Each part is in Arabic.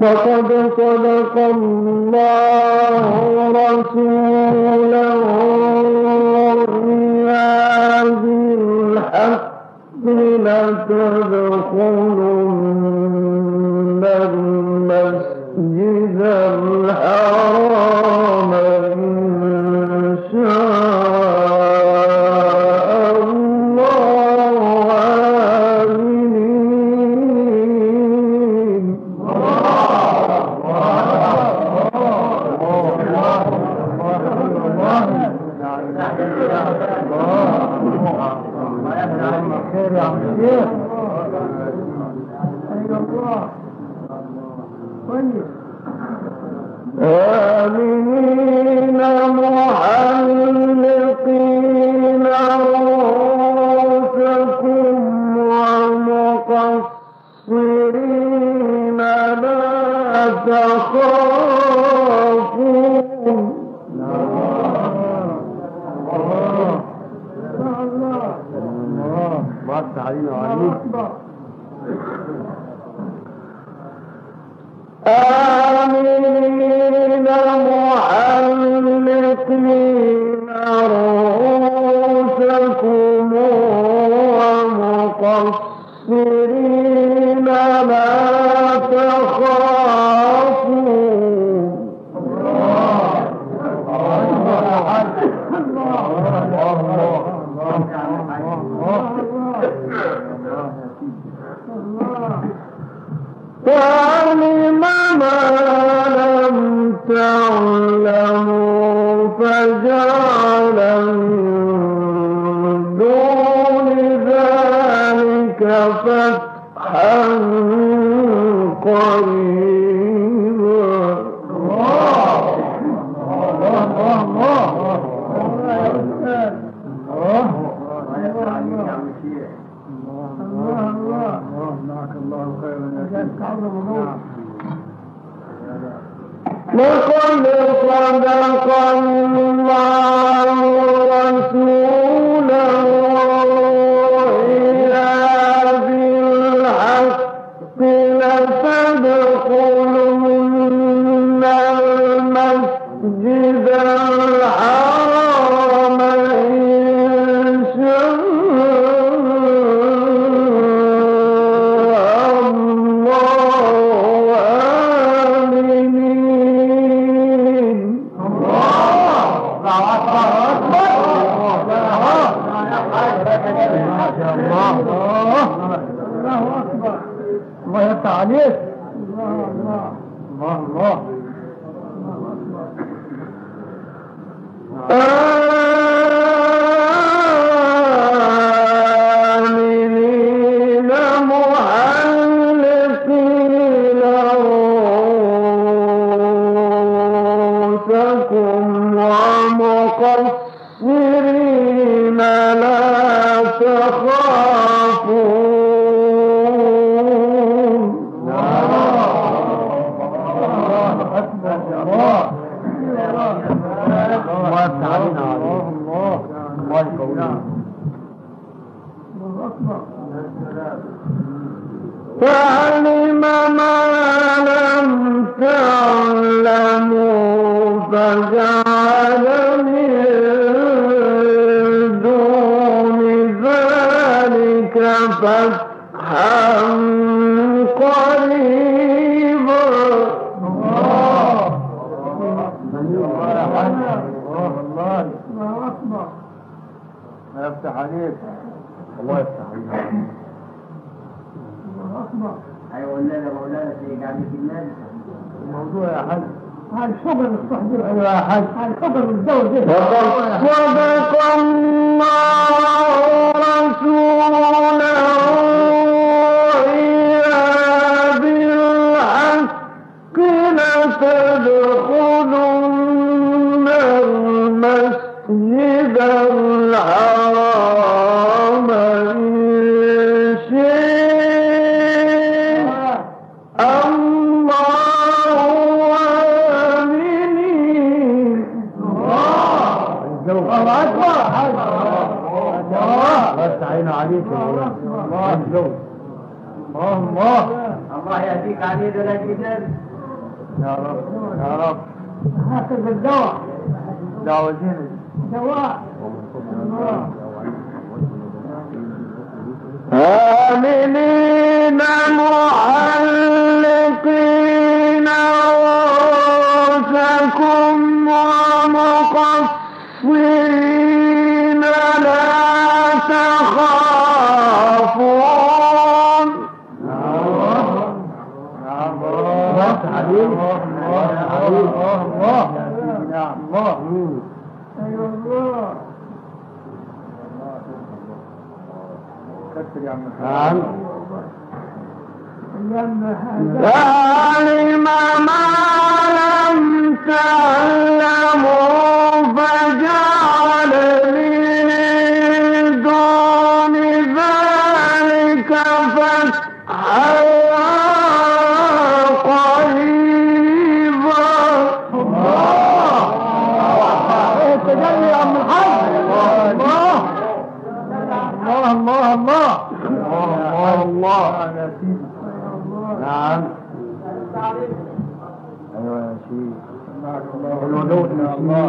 فقد صدق الله رسوله الرؤيا بالحق لتدخلوا ありのあり。نعم. أيوه يا شيخ. الولود الله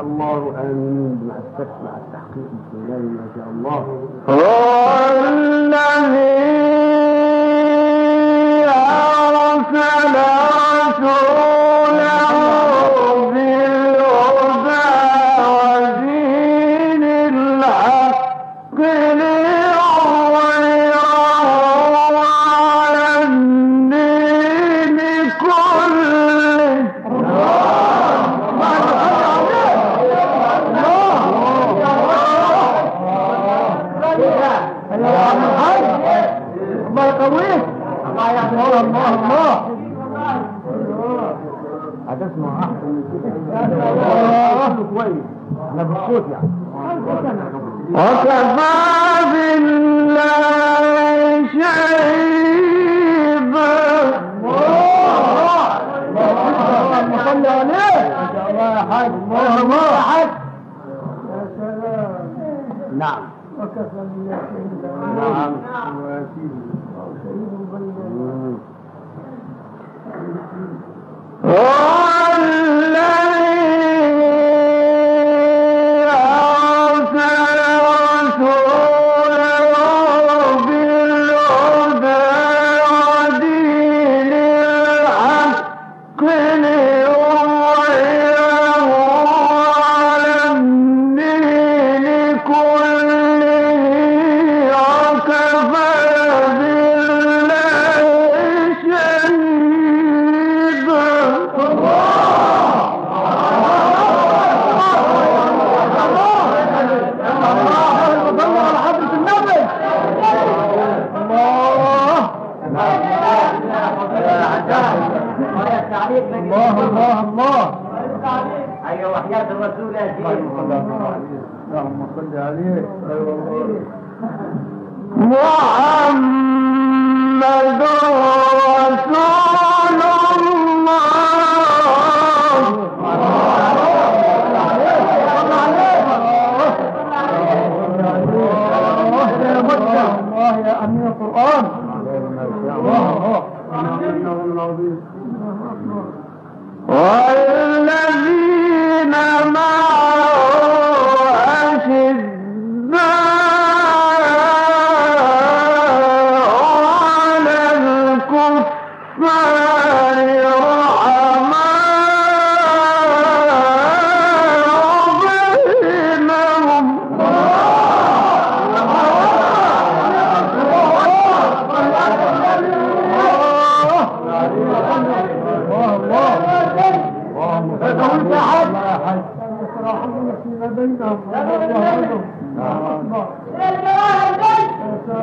الله أمين. مع الفتح مع التحقيق بسم الله ما شاء الله. هو الذي أرسل رسوله نعم. نعم. وكفى بالله شهيدا. نعم. وشهيد بين نعم.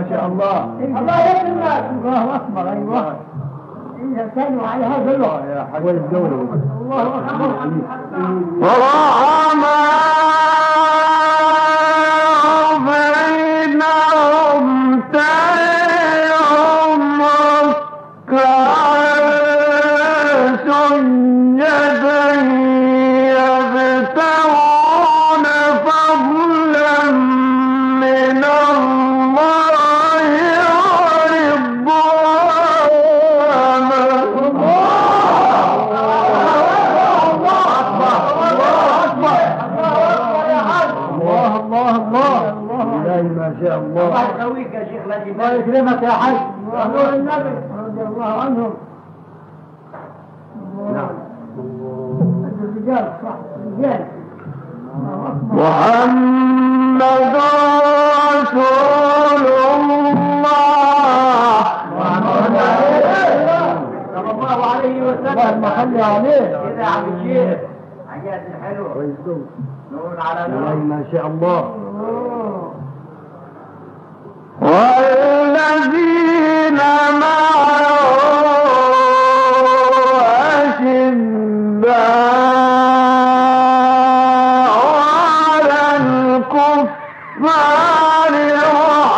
ما شاء الله. الله يكرم الناس الله أكبر أيوه. إذا كانوا على هذا اللغة والدولة الله أكبر. Mario.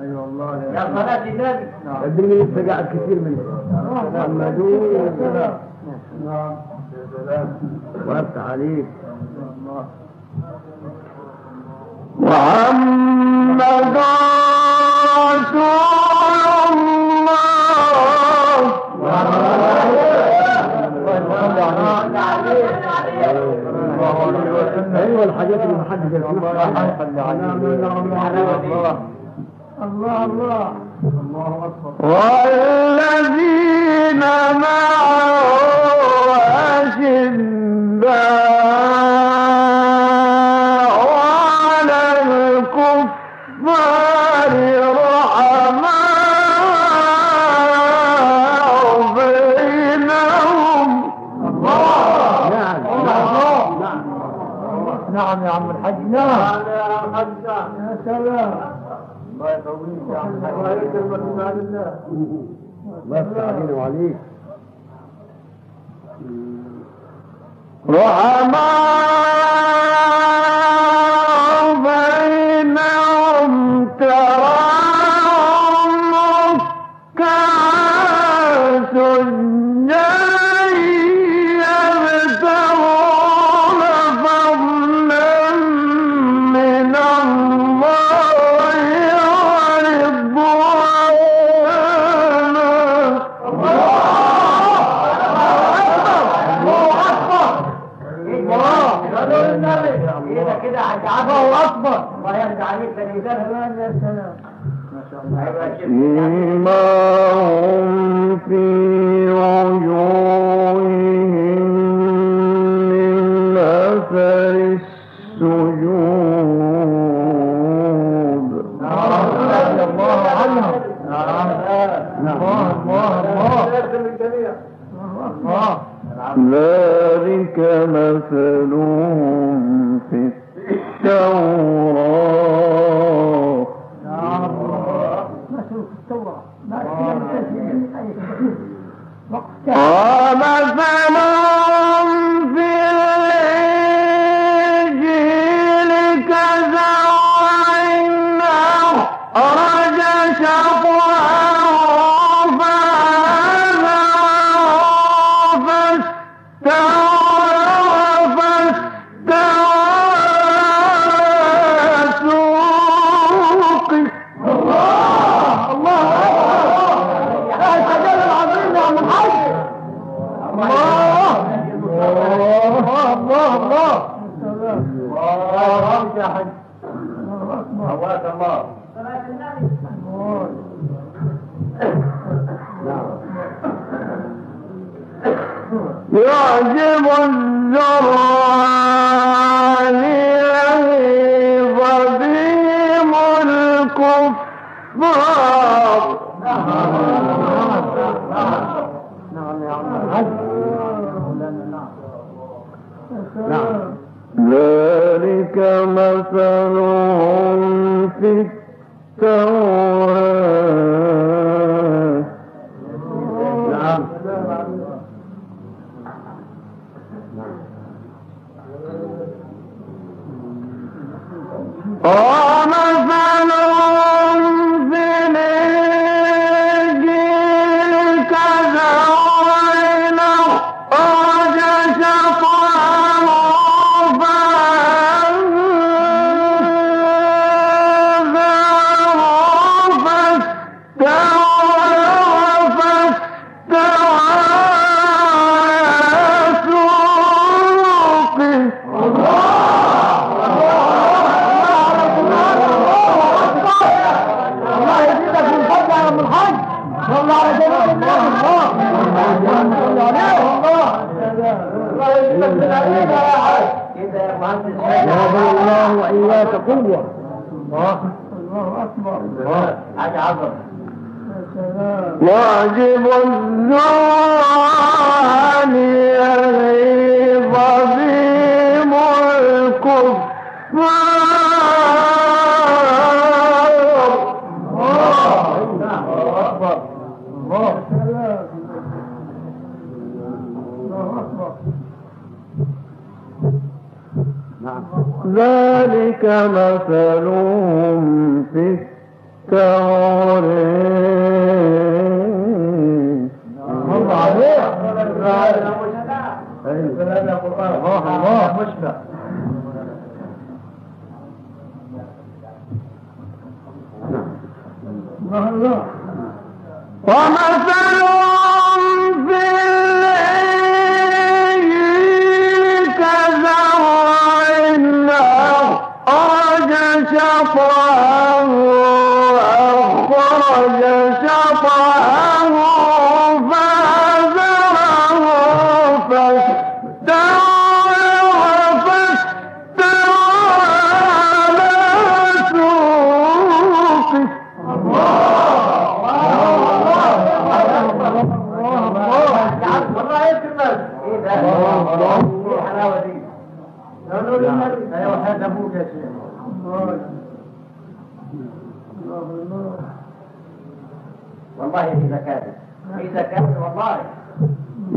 أيوه والله يا نعم. الدنيا لسه قاعد كثير منه. محمدون نعم. عليك يسجل الله الله الله والذين معه الله يفتح علينا وعليك. رحمة يرجع فهو أكبر. ويرجع للبني آدم ما شاء الله. Morou! نعم. ذلك مثلهم في التوريد الله نعم. الله الله الله الله Allah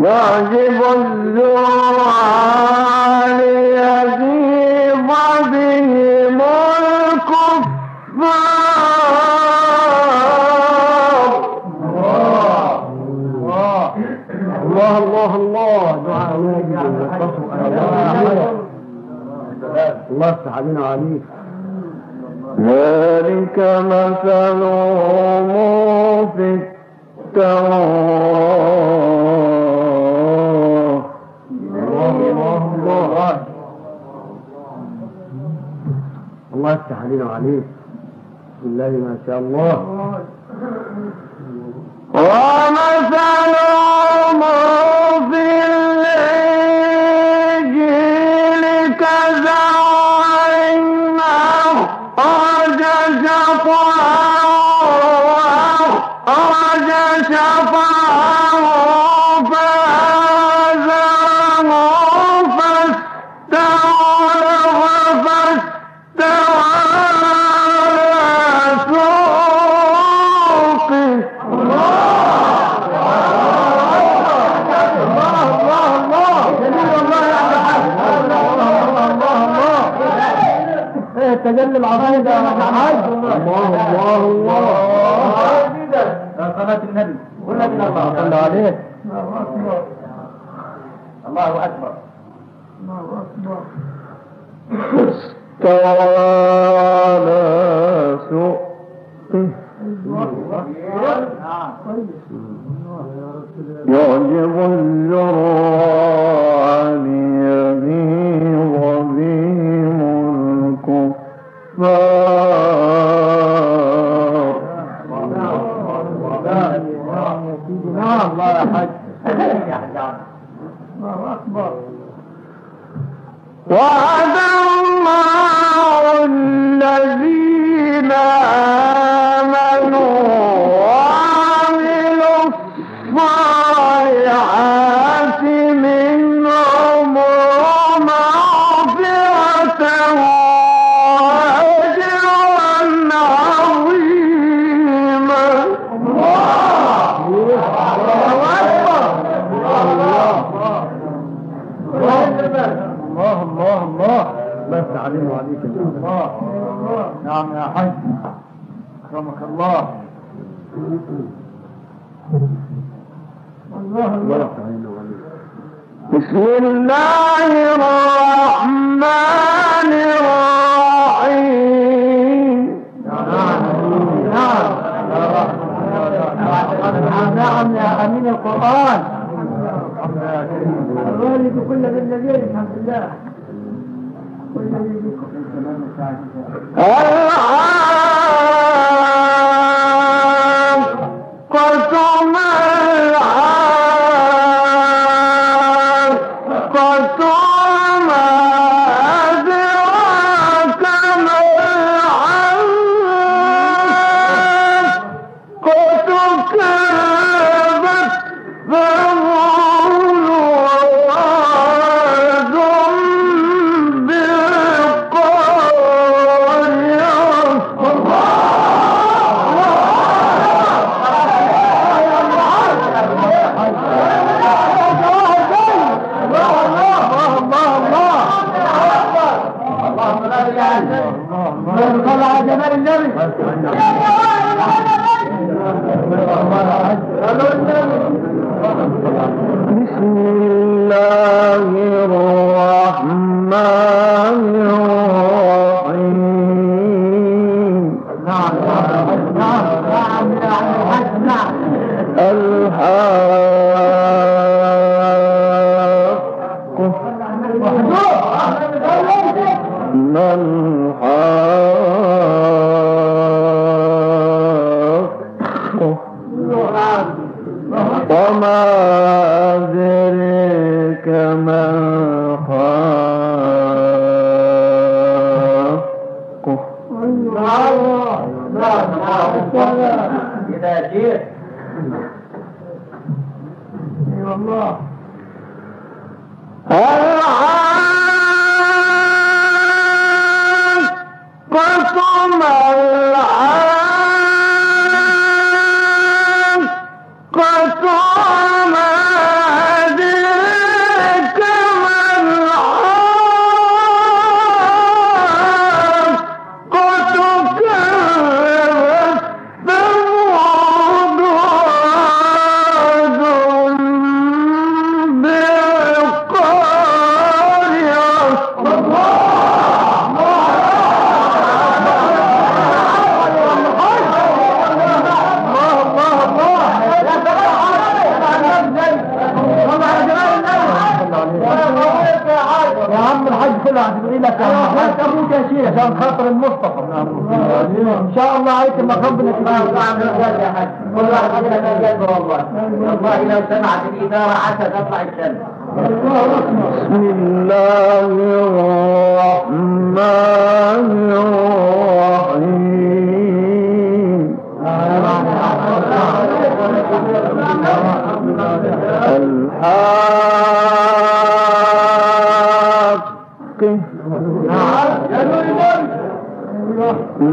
يعجب الدعاء ليجيب الله الله الله. دعاء الله ذلك مثلهم في التوراة. التعليل عليه بسم الله ما شاء الله. ومن الحاج كله هتدعي لك يا أبوك يا شيخ. عشان خاطر المصطفى. إن شاء الله عليك ما ربنا يا حاج. كل واحد والله. والله لو سمعت الإدارة حتى تطلع الجنة. بسم الله الرحمن الرحيم. الحق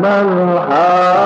الحق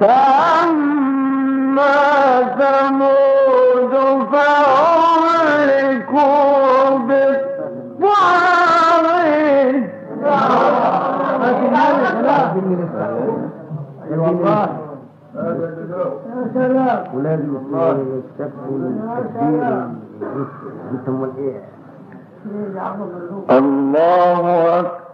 فأما ثمود فأهلكوا والله سلام ولازم يستقبلوا التكبير أنتم والايه الله أكبر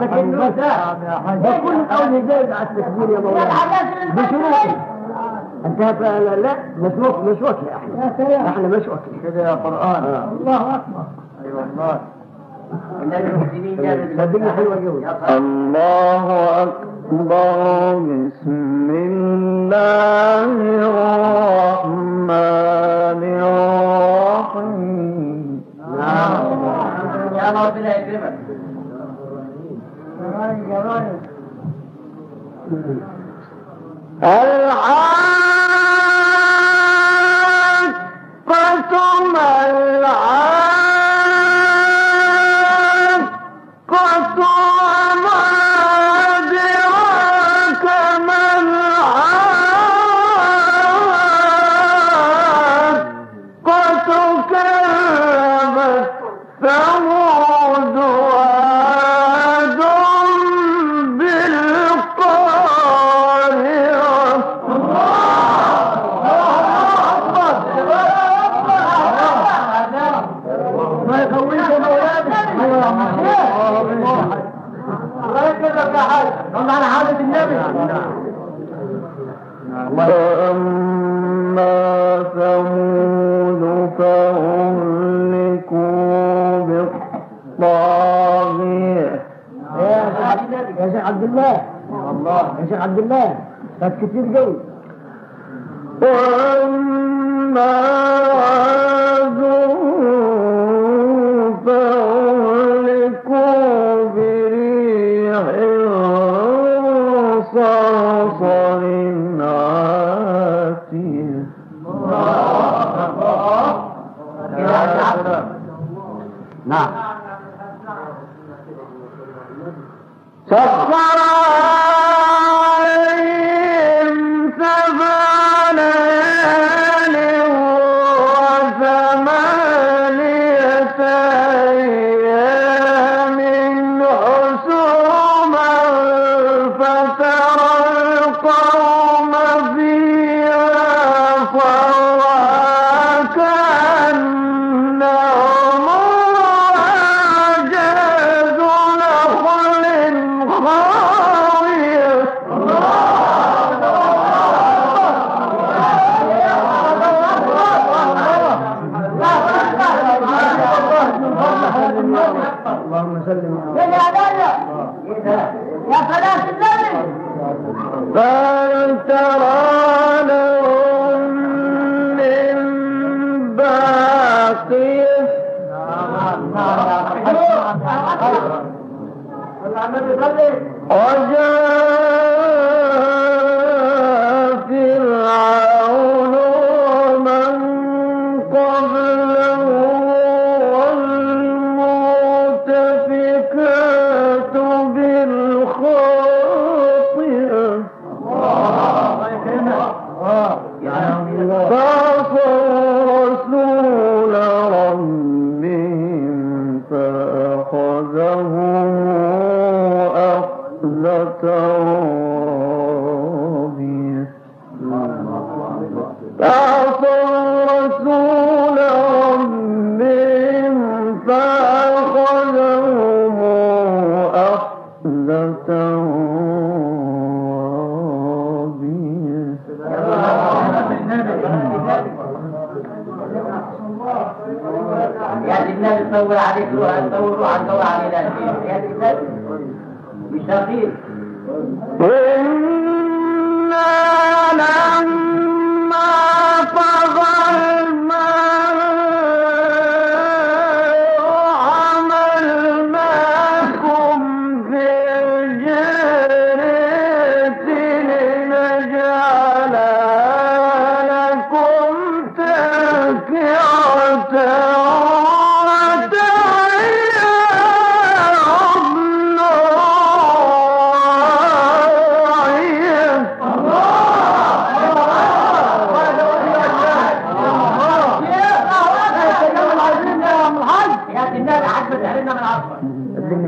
بس ده كل قول زائد على التكبير يا مولانا. انت لا لا مش مش وكل إحنا إحنا مش وكل كده يا قرآن. الله أكبر. أيوه حلوة قوي الله أكبر. بسم حاجة النبي فأما ثمود فأهلكوا بالطاغية يا شيخ عبد الله. يا شيخ عبد الله. كانت كتير قوي. وأما عاد وجاء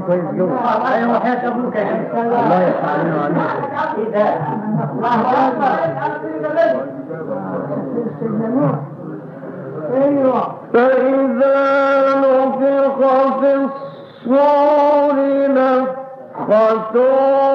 كويس أيوه فإذا نفخ في الصور صيحة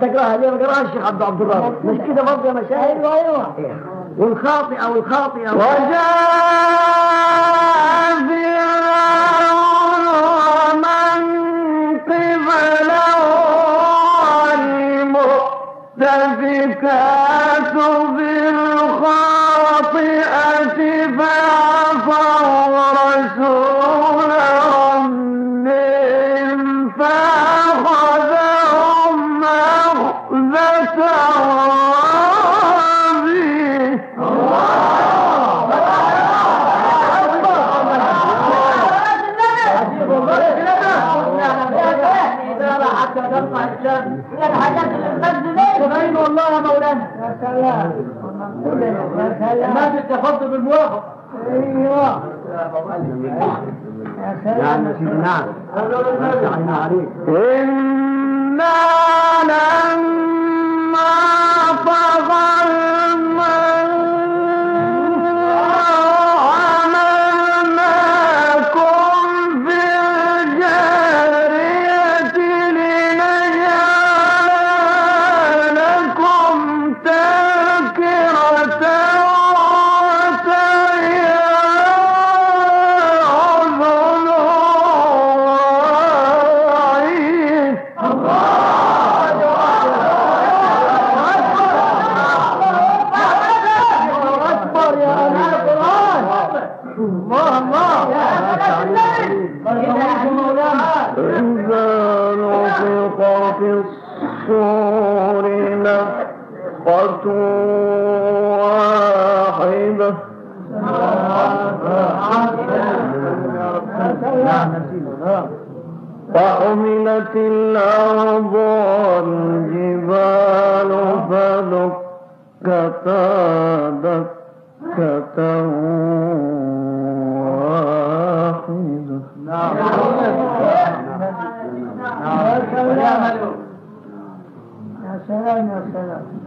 تقراها دي قراها الشيخ عبد عبد الرازق مش كده برضه يا مشايخ؟ أيوه أيوه. والخاطئة والخاطئة. وجاء تتفضل بالموافقة. أيوه. يا نعم نعم نعم عليك. إنا لما طغى إذا نفق في واحدة فحملت الأرض والجبال فدكتا دكة يا سلام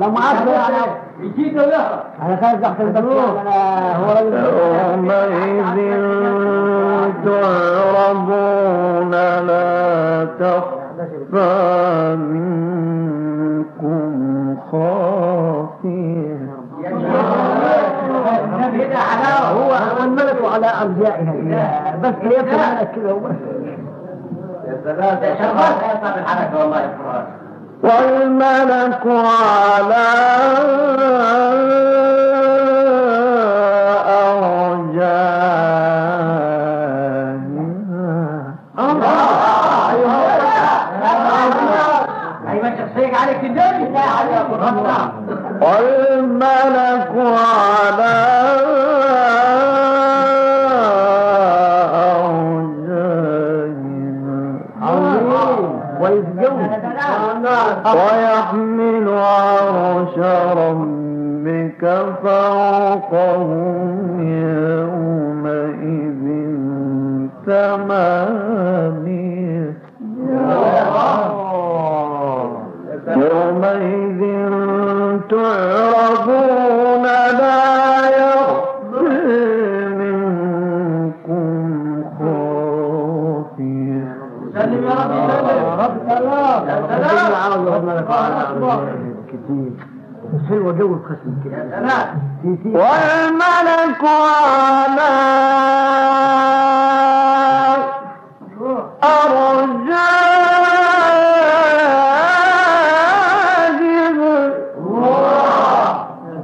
لو ما اصبر على يجيك ويهرب أنا هو يومئذ تعرضون لا تخفى منكم خافيه هو الملك على ارجائها بس يبقى كذا هو يا سلام يا شرف يا صاحب الحركه والله والملك على كتير بس حلوة جو القسم كده. والملك على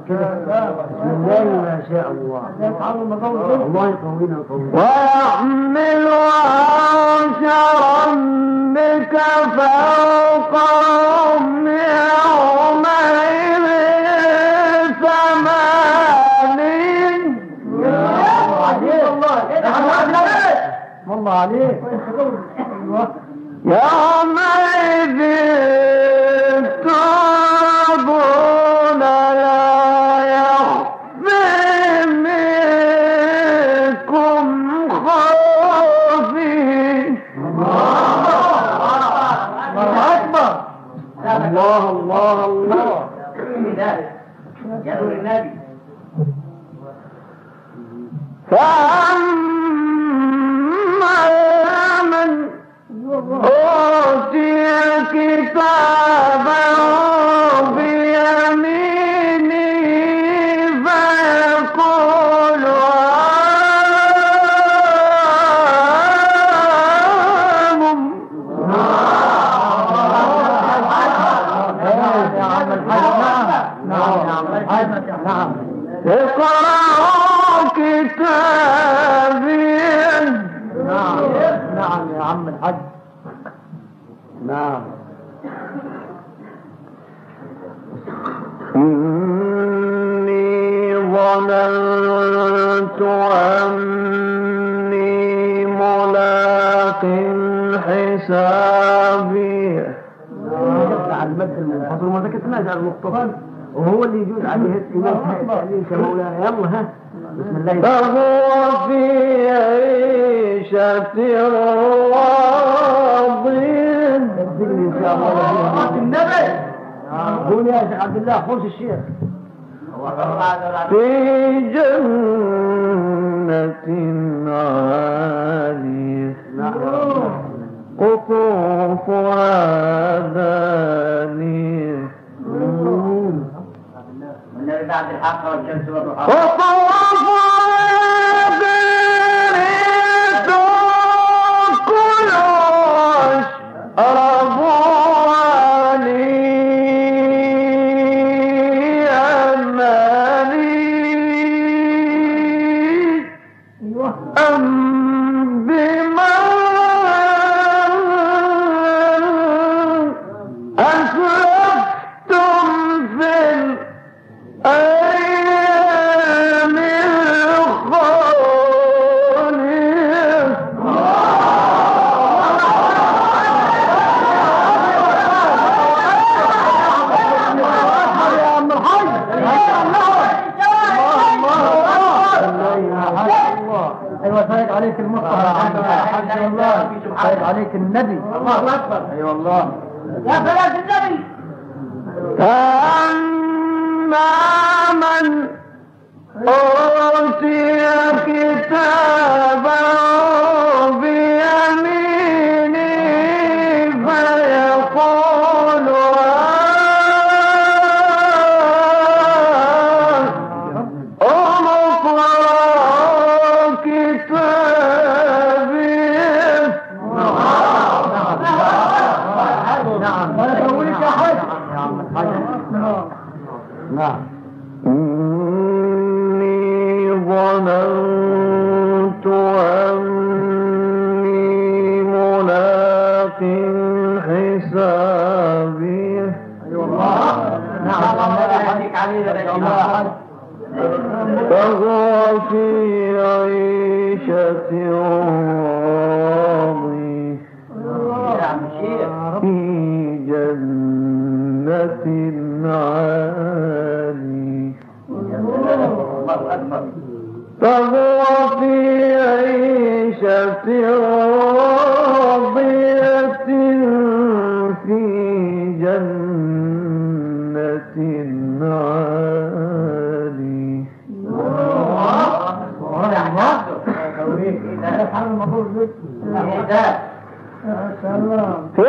كده بسم الله ما شاء الله. الله يقوينا ويقوينا عم الحاج نعم. إني ظننت أني ملاق حسابي. على المد المنفصل وما ذكرتناش على المختصر وهو اللي يجوز عليه التعليم كمولانا يلا ها. بسم الله. فهو في عيشة راضية الدين إن شاء الله النبي. قول يا عبد الله خوش الشيخ. في جنة عالية قطوفها دانية قطوفها عليك المصطفى يا عم الحاج والله سيد عليك النبي. الله أكبر. أي والله. يا صلاة النبي. فأما من أوتي كتابه في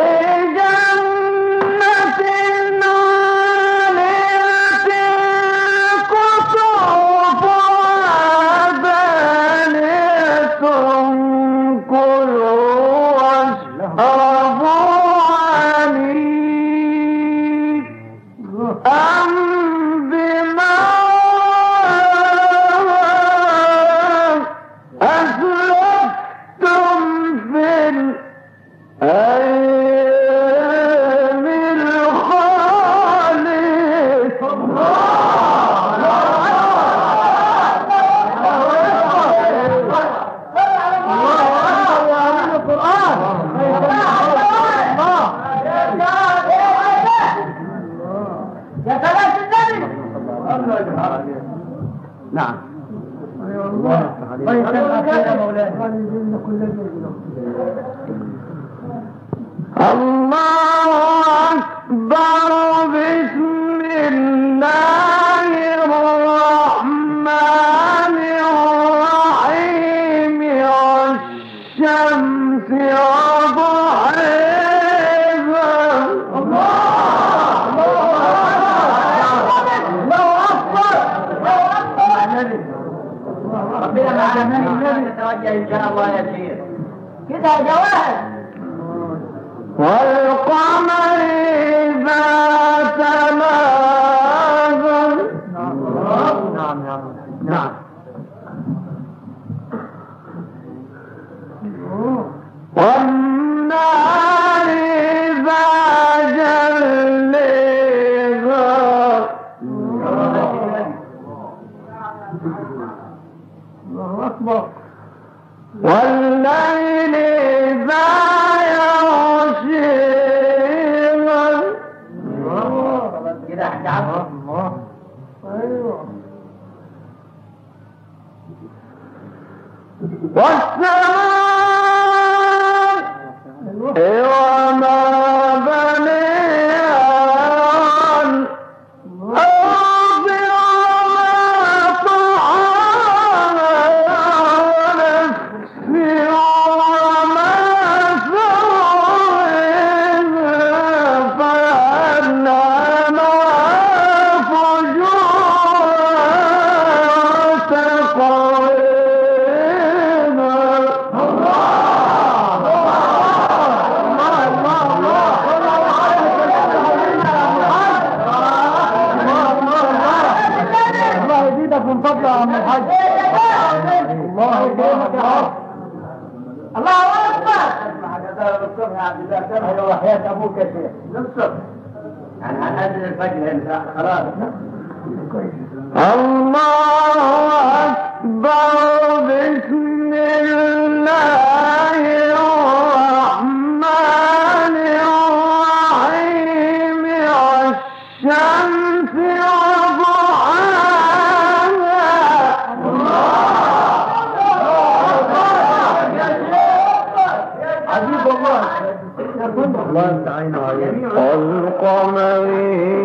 والقمر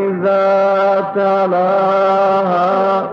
إذا تلاها